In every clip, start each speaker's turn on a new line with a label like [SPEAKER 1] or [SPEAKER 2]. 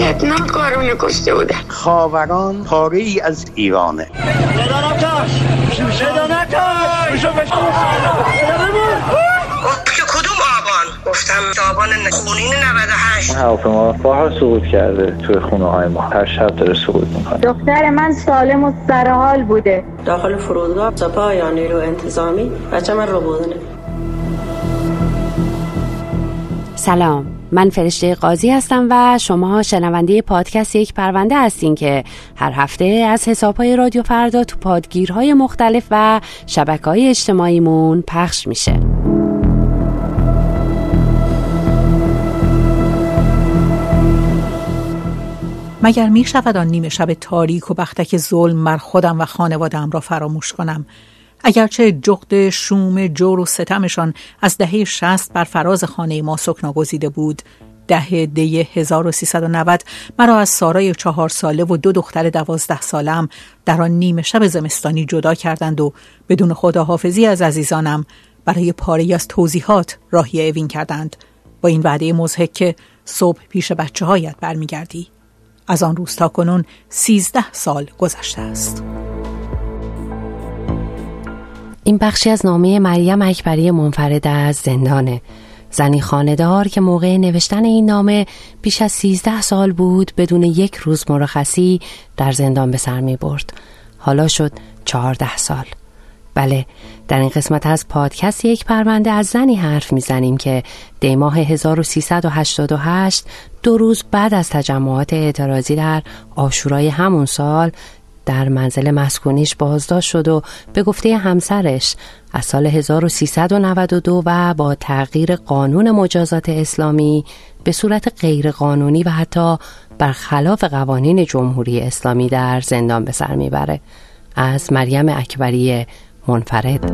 [SPEAKER 1] وحشتناک کارونه کشته بوده.
[SPEAKER 2] خاوران پاره ای از ایرانه.
[SPEAKER 1] گفتم آبان خونین 98
[SPEAKER 3] حرف ما بارها سقوط کرده توی خونه های ما. هر شب داره سقوط می‌کنه.
[SPEAKER 4] دختر من سالم و سرحال بوده.
[SPEAKER 5] داخل فرودگاه سپاه یا نیرو انتظامی. بچه من رو بودنه
[SPEAKER 6] سلام. من فرشته قاضی هستم و شما شنونده پادکست یک پرونده هستین که هر هفته از حسابهای رادیو فردا تو پادگیرهای مختلف و شبکه های اجتماعیمون پخش میشه.
[SPEAKER 7] مگر می شود آن نیمه شب تاریک و بختک ظلم مر خودم و خانوادم را فراموش کنم؟ اگرچه جغد شوم جور و ستمشان از دهه شست بر فراز خانه ما سکنا گزیده بود. ده دی 1390 مرا از سارای چهار ساله و دو دختر دوازده سالم در آن نیمه شب زمستانی جدا کردند و بدون خداحافظی از عزیزانم برای پاره از توضیحات راهی اوین کردند. با این وعده مزهک که صبح پیش بچه هایت برمیگردی. از آن روز تا کنون سیزده سال گذشته است.
[SPEAKER 6] این بخشی از نامه مریم اکبری منفرد از زندانه. زنی خاندار که موقع نوشتن این نامه بیش از سیزده سال بود بدون یک روز مرخصی در زندان به سر می برد. حالا شد چهارده سال. بله در این قسمت از پادکست یک پرونده از زنی حرف می‌زنیم که دیماه 1388 دو روز بعد از تجمعات اعتراضی در آشورای همون سال در منزل مسکونیش بازداشت شد و به گفته همسرش از سال 1392 و با تغییر قانون مجازات اسلامی به صورت غیرقانونی و حتی برخلاف قوانین جمهوری اسلامی در زندان به سر می‌بره. از مریم اکبری منفرد.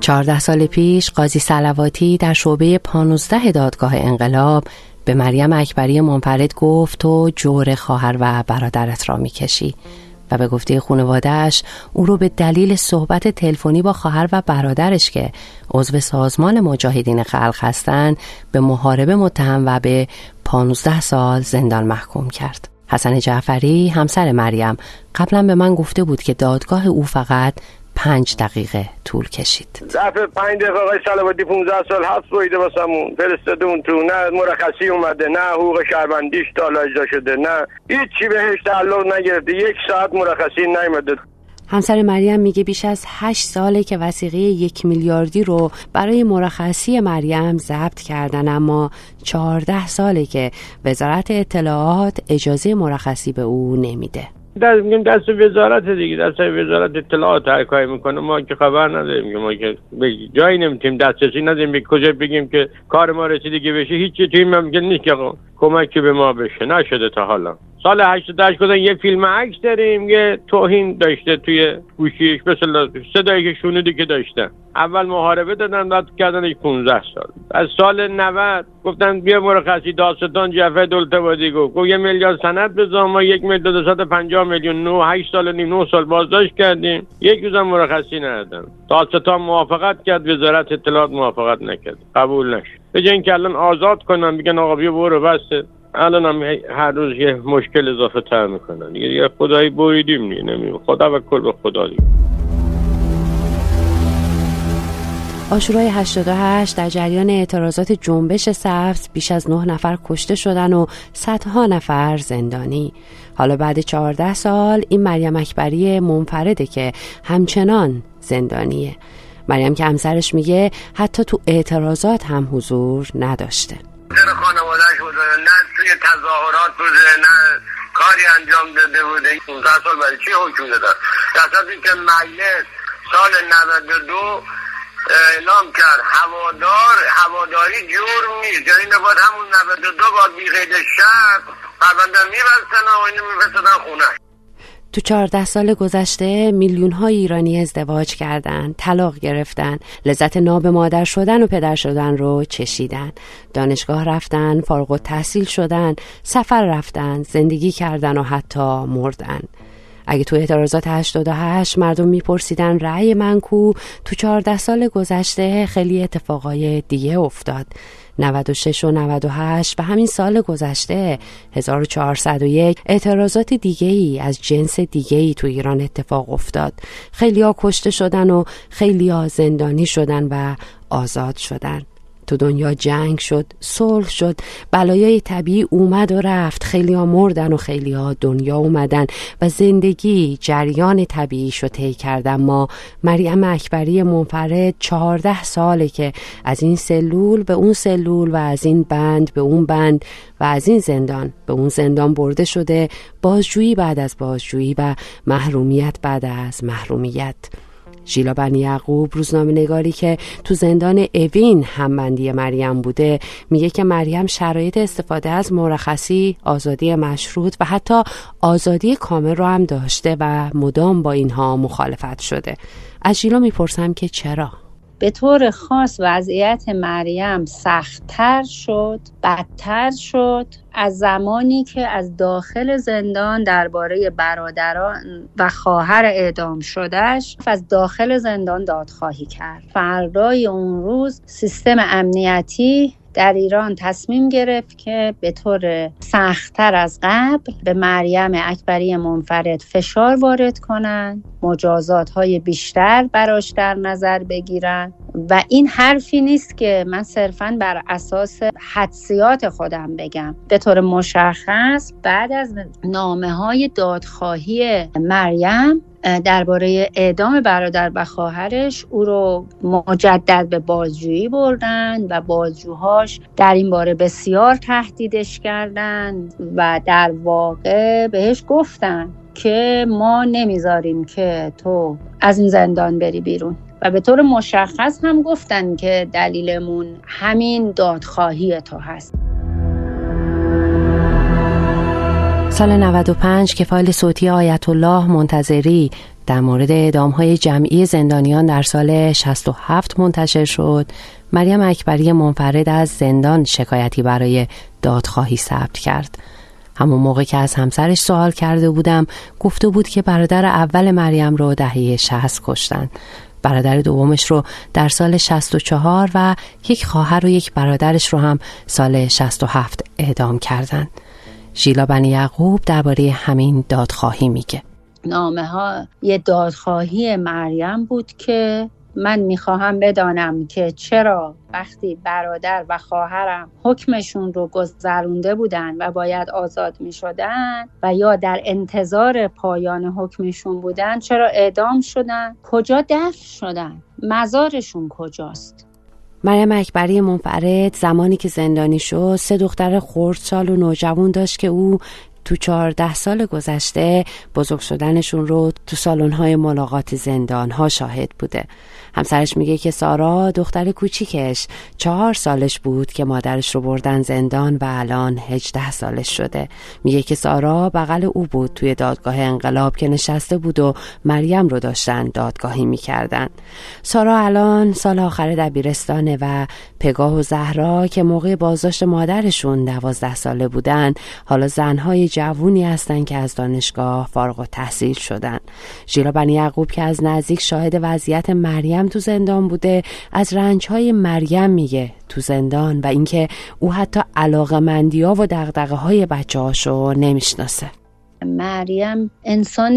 [SPEAKER 6] چهارده سال پیش قاضی سلواتی در شعبه پانوزده دادگاه انقلاب به مریم اکبری منفرد گفت تو جور خواهر و برادرت را می‌کشی و به گفته خانوادهش او رو به دلیل صحبت تلفنی با خواهر و برادرش که عضو سازمان مجاهدین خلق هستند به محاربه متهم و به 15 سال زندان محکوم کرد. حسن جعفری همسر مریم قبلا به من گفته بود که دادگاه او فقط پنج دقیقه طول کشید.
[SPEAKER 8] دفعه پنج دقیقه آقای سلواتی 15 سال حبس بایده واسمون. فرستاده اون تو. نه مرخصی اومده نه حقوق شهروندیش تالا اجرا شده نه. هیچی بهش تعلق نگرفته. یک ساعت مرخصی نیومده.
[SPEAKER 6] همسر مریم میگه بیش از هشت ساله که وسیقه یک میلیاردی رو برای مرخصی مریم ضبط کردن اما چهارده ساله که وزارت اطلاعات اجازه مرخصی به او نمیده.
[SPEAKER 8] دست میگیم دست وزارت دیگه دست وزارت اطلاعات هر کاری می‌کنه ما که خبر نداریم ما که جایی نمی‌تونیم دسترسی نداریم به کجا بگیم که کار ما رسیدگی بشه هیچی توی این ممکن نیست که کمکی به ما بشه. نشده تا حالا. سال 88 گفتن یه فیلم عکس داریم یه توهین داشته توی گوشیش مثل صدایی که شنودی که داشته اول محاربه دادن بعد کردنش 15 سال. از سال 90 گفتن بیا مرخصی داستان جعفر دولتبادی گفت. گفت یه میلیارد سند به ما یک میلیارد پنجاه میلیون نو 8 سال نیم 9 سال بازداشت کردیم. یک روزم مرخصی ندادن. داستان موافقت کرد وزارت اطلاعات موافقت نکرد. قبول نشد. به اینکه الان آزاد کنن بگن آقا بیا برو بسته الان هم هر روز یه مشکل اضافه تر می‌کنن. دیگه یه خدایی بریدیم دیگه نمیم خدا و کل به خدا دیگه.
[SPEAKER 6] آشورای 88 در جریان اعتراضات جنبش سبز بیش از نه نفر کشته شدن و صدها نفر زندانی. حالا بعد 14 سال این مریم اکبری منفرده که همچنان زندانیه. مریم که همسرش میگه حتی تو اعتراضات هم حضور نداشته.
[SPEAKER 8] تظاهرات بوده نه کاری انجام داده بوده. 15 سال برای چی حکم داده در که مجلس سال 92 اعلام کرد هوادار هواداری جرم نیست. یعنی نباید همون 92 باید بی قید شرط پرونده میبستن و اینو میفرستدن خونه.
[SPEAKER 6] تو چهارده سال گذشته میلیون های ایرانی ازدواج کردند، طلاق گرفتن، لذت ناب مادر شدن و پدر شدن رو چشیدن، دانشگاه رفتن، فارغ تحصیل شدن، سفر رفتن، زندگی کردن و حتی مردن. اگه تو اعتراضات 88 مردم میپرسیدن رأی من کو تو 14 سال گذشته خیلی اتفاقای دیگه افتاد 96 و 98 و همین سال گذشته 1401 اعتراضات دیگه ای از جنس دیگه ای تو ایران اتفاق افتاد. خیلی ها کشته شدن و خیلی ها زندانی شدن و آزاد شدن. تو دنیا جنگ شد صلح شد. بلایای طبیعی اومد و رفت. خیلی ها مردن و خیلی ها دنیا اومدن و زندگی جریان طبیعی شد طی کردن ما مریم اکبری منفرد چهارده ساله که از این سلول به اون سلول و از این بند به اون بند و از این زندان به اون زندان برده شده. بازجویی بعد از بازجویی و محرومیت بعد از محرومیت. ژیلا بنی یعقوب روزنامه نگاری که تو زندان اوین همبندی مریم بوده میگه که مریم شرایط استفاده از مرخصی آزادی مشروط و حتی آزادی کامل رو هم داشته و مدام با اینها مخالفت شده. از ژیلا می‌پرسم که چرا؟
[SPEAKER 9] به طور خاص وضعیت مریم سختتر شد بدتر شد از زمانی که از داخل زندان درباره برادران و خواهر اعدام شدهش از داخل زندان دادخواهی کرد. فردای اون روز سیستم امنیتی در ایران تصمیم گرفت که به طور سختتر از قبل به مریم اکبری منفرد فشار وارد کنند مجازات های بیشتر براش در نظر بگیرن و این حرفی نیست که من صرفا بر اساس حدسیات خودم بگم. به طور مشخص بعد از نامه های دادخواهی مریم درباره اعدام برادر و خواهرش او رو مجدد به بازجویی بردن و بازجوهاش در این باره بسیار تهدیدش کردند و در واقع بهش گفتن که ما نمی‌ذاریم که تو از این زندان بری بیرون. و به طور مشخص هم گفتن که دلیلمون همین دادخواهی تو هست.
[SPEAKER 6] سال 95 که فایل صوتی آیت الله منتظری در مورد اعدام های جمعی زندانیان در سال 67 منتشر شد. مریم اکبری منفرد از زندان شکایتی برای دادخواهی ثبت کرد. همون موقع که از همسرش سوال کرده بودم گفته بود که برادر اول مریم رو دهه 60 کشتن. برادر دومش رو در سال 64 و یک خواهر و یک برادرش رو هم سال 67 اعدام کردند. ژیلا بنی یعقوب درباره همین دادخواهی میگه.
[SPEAKER 9] نامه ها یه دادخواهی مریم بود که من می‌خواهم بدانم که چرا وقتی برادر و خواهرم حکمشون رو گذرونده بودن و باید آزاد می‌شدن و یا در انتظار پایان حکمشون بودن چرا اعدام شدن؟ کجا دفن شدن؟ مزارشون کجاست؟
[SPEAKER 6] مریم اکبری منفرد زمانی که زندانی شد سه دختر خردسال و نوجوان داشت که او تو چهارده سال گذشته بزرگ شدنشون رو تو سالن‌های ملاقات زندانها شاهد بوده. همسرش میگه که سارا دختر کوچیکش چهار سالش بود که مادرش رو بردن زندان و الان هجده سالش شده. میگه که سارا بغل او بود توی دادگاه انقلاب که نشسته بود و مریم رو داشتن دادگاهی می‌کردن. سارا الان سال آخر دبیرستانه و پگاه و زهرا که موقع بازداشت مادرشون دوازده ساله بودن حالا زنهای جوونی هستن که از دانشگاه فارغ و تحصیل شدن. ژیلا بنی یعقوب که از نزدیک شاهد وضعیت مریم تو زندان بوده از رنج های مریم میگه تو زندان و اینکه او حتی علاقه مندیا و دقدقه های بچه هاشو نمی‌شناسه.
[SPEAKER 9] مریم انسان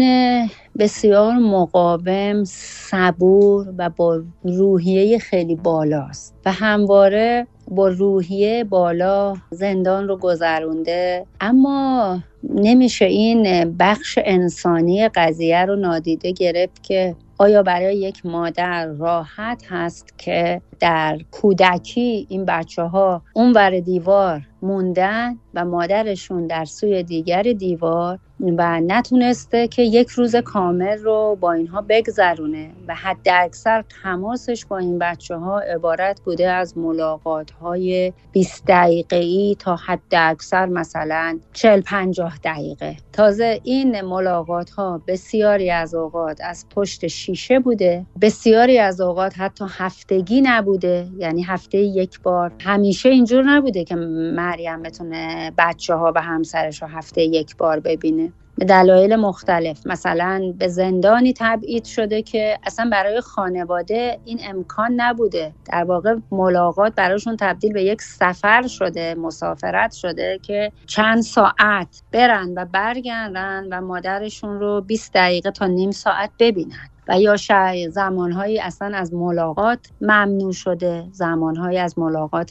[SPEAKER 9] بسیار مقاوم صبور و با روحیه خیلی بالاست و همواره با روحیه بالا زندان رو گذرونده. اما نمیشه این بخش انسانی قضیه رو نادیده گرفت که آیا برای یک مادر راحت هست که در کودکی این بچه ها اونور دیوار موندن و مادرشون در سوی دیگر دیوار و نتونسته که یک روز کامل رو با اینها بگذرونه و حد اکثر تماسش با این بچه ها عبارت بوده از ملاقات های 20 دقیقه ای تا حد اکثر مثلا 40 50 دقیقه. تازه این ملاقات ها بسیاری از اوقات از پشت شیشه بوده بسیاری از اوقات حتی هفتگی نبوده یعنی هفته یک بار. همیشه اینجور نبوده که مریم بتونه بچه ها و همسرش رو هفته یک بار ببینه. به دلایل مختلف. مثلا به زندانی تبعید شده که اصلا برای خانواده این امکان نبوده. در واقع ملاقات براشون تبدیل به یک سفر شده مسافرت شده که چند ساعت برن و برگردن و مادرشون رو 20 دقیقه تا نیم ساعت ببینن. و یا زمانهایی اصلا از ملاقات ممنوع شده زمانهایی از ملاقات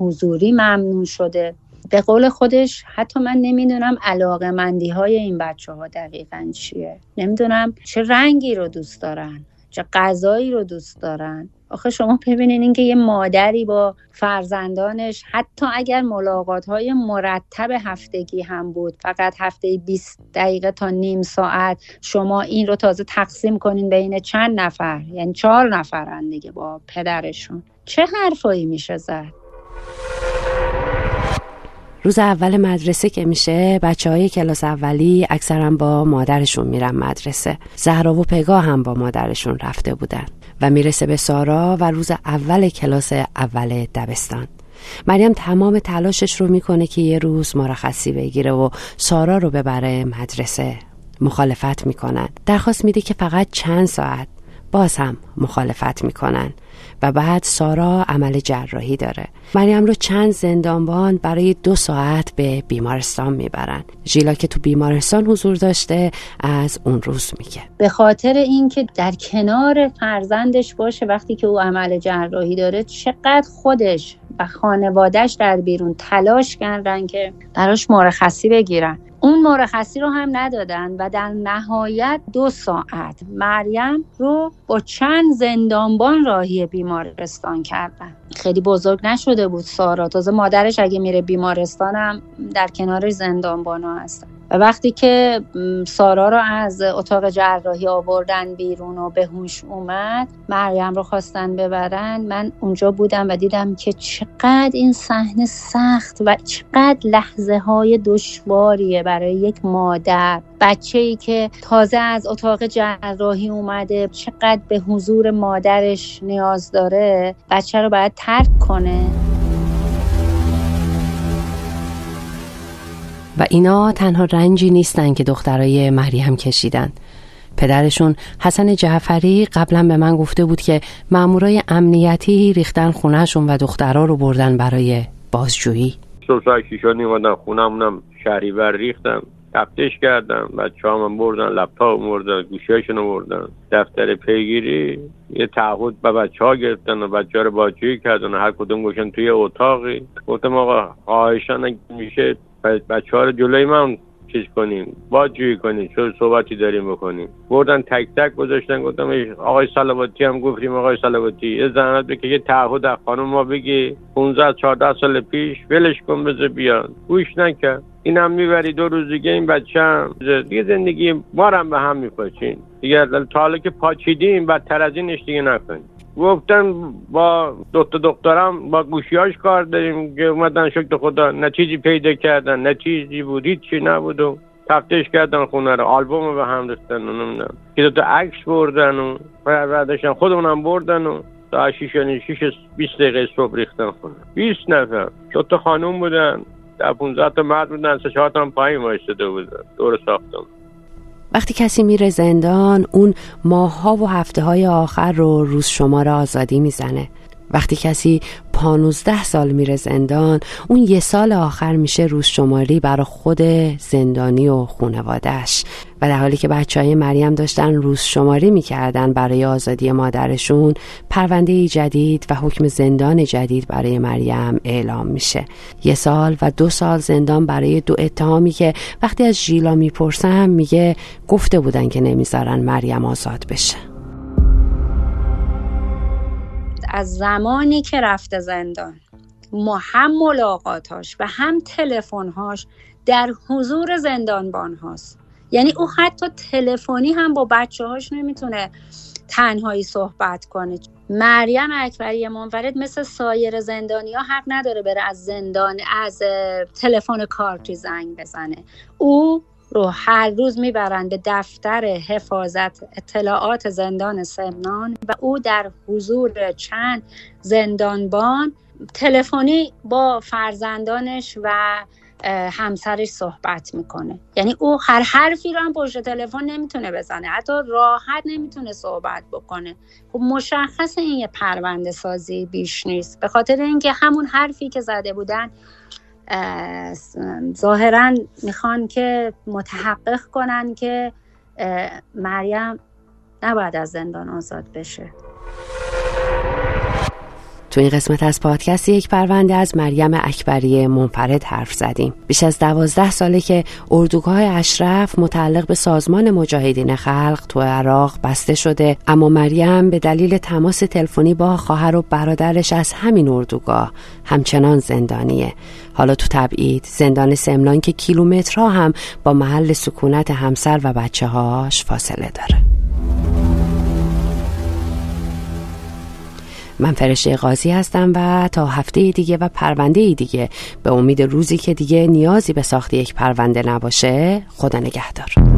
[SPEAKER 9] حضوری ممنوع شده. به قول خودش حتی من نمی‌دونم علاقه مندی های این بچه ها دقیقا چیه. نمی‌دونم چه رنگی رو دوست دارن چه غذایی رو دوست دارن. آخه شما ببینین اینکه یه مادری با فرزندانش حتی اگر ملاقات های مرتب هفتگی هم بود فقط هفته 20 دقیقه تا نیم ساعت شما این رو تازه تقسیم کنین بین چند نفر؟ یعنی چهار نفرن دیگه با پدرشون. چه حرفایی میشه زد؟
[SPEAKER 6] روز اول مدرسه که میشه بچه های کلاس اولی اکثرا با مادرشون میرن مدرسه. زهرا و پگاه هم با مادرشون رفته بودن و می‌رسه به سارا و روز اول کلاس اول دبستان. مریم تمام تلاشش رو می‌کنه که یه روز مرخصی بگیره و سارا رو ببره مدرسه. مخالفت می‌کنن. درخواست میده که فقط چند ساعت باز هم مخالفت می‌کنن و بعد سارا عمل جراحی داره. مریم رو چند زندانبان برای دو ساعت به بیمارستان می‌برن. ژیلا که تو بیمارستان حضور داشته از اون روز میگه.
[SPEAKER 9] به خاطر اینکه در کنار فرزندش باشه وقتی که او عمل جراحی داره چقدر خودش و خانوادهش در بیرون تلاش کردن که براش مرخصی بگیرن. اون مرخصی رو هم ندادن و در نهایت دو ساعت مریم رو با چند زندانبان راهی بیمارستان کردن. خیلی بزرگ نشده بود سارا. تازه مادرش اگه میره بیمارستانم در کنار زندانبان ها هستن. وقتی که سارا رو از اتاق جراحی آوردن بیرون و به هوش اومد مریم رو خواستن ببرن من اونجا بودم و دیدم که چقدر این صحنه سخت و چقدر لحظه های دشواریه برای یک مادر. بچه ای که تازه از اتاق جراحی اومده چقدر به حضور مادرش نیاز داره بچه رو باید ترک کنه.
[SPEAKER 6] و اینا تنها رنجی نیستن که دخترای مریم کشیدن. پدرشون حسن جعفری قبلا به من گفته بود که مامورای امنیتی ریختن خونهشون و دخترها رو بردن برای بازجویی.
[SPEAKER 8] صبح ساعت شیشا نیومدن خونمونم شهریور ریختم تفتش کردم بچه هم بردن لپتاپ بردن گوشیاشون بردن. دفتر پیگیری یه تعهد به بچه ها گرفتن و بچه رو باجویی کردن و هر کدوم گوشن توی اتاقی. گفتم آقا خواهشان میشه بچه ها رو جلوی من چیز کنیم با جویی کنیم چه صحبتی داریم بکنیم. بردن تک تک گذاشتن گفتم آقای سلواتی هم گفتیم آقای سلواتی یه زحمت بکه یه تعهد از خانم ما بگی. 15 14 سال پیش ولش کن بذار بیان. گوش نکرد. اینم می‌بری دو روز دیگه این بچه هم. دیگه زندگی ما هم به هم میپاچین دیگه تا حالا که پاچیدیم بدتر از اینش دیگه نکنیم. گفتن با دکتر دخترم با گوشیاش کار داریم که اومدن شکر خدا نتیجی پیدا کردن نتیجی بود چی نبود و تفتش کردن خونه رو. آلبوم به هم رستن و نمی‌دونم. که دو تا عکس بردن و بعدشان خودمونم بردن و تا شیش شیش بیست دقیقه صبح ریختن خونه. بیست نفر. دو تا خانوم بودن. در پونزه تا مرد بودن. سه چهار تا پایین وایستده بودن. دور ساختم
[SPEAKER 6] وقتی کسی میره زندان اون ماهها و هفته های آخر رو روز شمار آزادی می‌زنه. وقتی کسی پانوزده سال میره زندان اون یه سال آخر میشه روز شماری برای خود زندانی و خونوادهش و در حالی که بچه های مریم داشتن روز شماری می‌کردن برای آزادی مادرشون پرونده جدید و حکم زندان جدید برای مریم اعلام میشه. یه سال و دو سال زندان برای دو اتهامی که وقتی از ژیلا می‌پرسم میگه گفته بودن که نمی‌ذارن مریم آزاد بشه.
[SPEAKER 9] از زمانی که رفته زندان. ما هم ملاقاتاش و هم تلفنهاش در حضور زندانبان هاست. یعنی او حتی تلفنی هم با بچه هاش نمی‌تونه تنهایی صحبت کنه. مریم اکبری منفرد مثل سایر زندانی ها حق نداره بره از زندان از تلفن کارتی زنگ بزنه. او رو هر روز می‌برند به دفتر حفاظت اطلاعات زندان سمنان و او در حضور چند زندانبان تلفنی با فرزندانش و همسرش صحبت می‌کنه. یعنی او هر حرفی رو هم پشت تلفن نمی‌تونه بزنه. حتی راحت نمی‌تونه صحبت بکنه. خب مشخص این یه پرونده سازی بیش نیست. به خاطر اینکه همون حرفی که زده بودن ظاهرا می‌خوان که متحقق کنن که مریم نباید از زندان آزاد بشه.
[SPEAKER 6] تو این قسمت از پادکست یک پرونده از مریم اکبری منفرد حرف زدیم. بیش از دوازده ساله که اردوگاه اشرف متعلق به سازمان مجاهدین خلق تو عراق بسته شده اما مریم به دلیل تماس تلفنی با خواهر و برادرش از همین اردوگاه همچنان زندانیه. حالا تو تبعید زندان سمنان که کیلومترها هم با محل سکونت همسر و بچه هاش فاصله داره. من فرشته قاضی هستم و تا هفته دیگه و پرونده دیگه به امید روزی که دیگه نیازی به ساخت یک پرونده نباشه خدا نگهدار.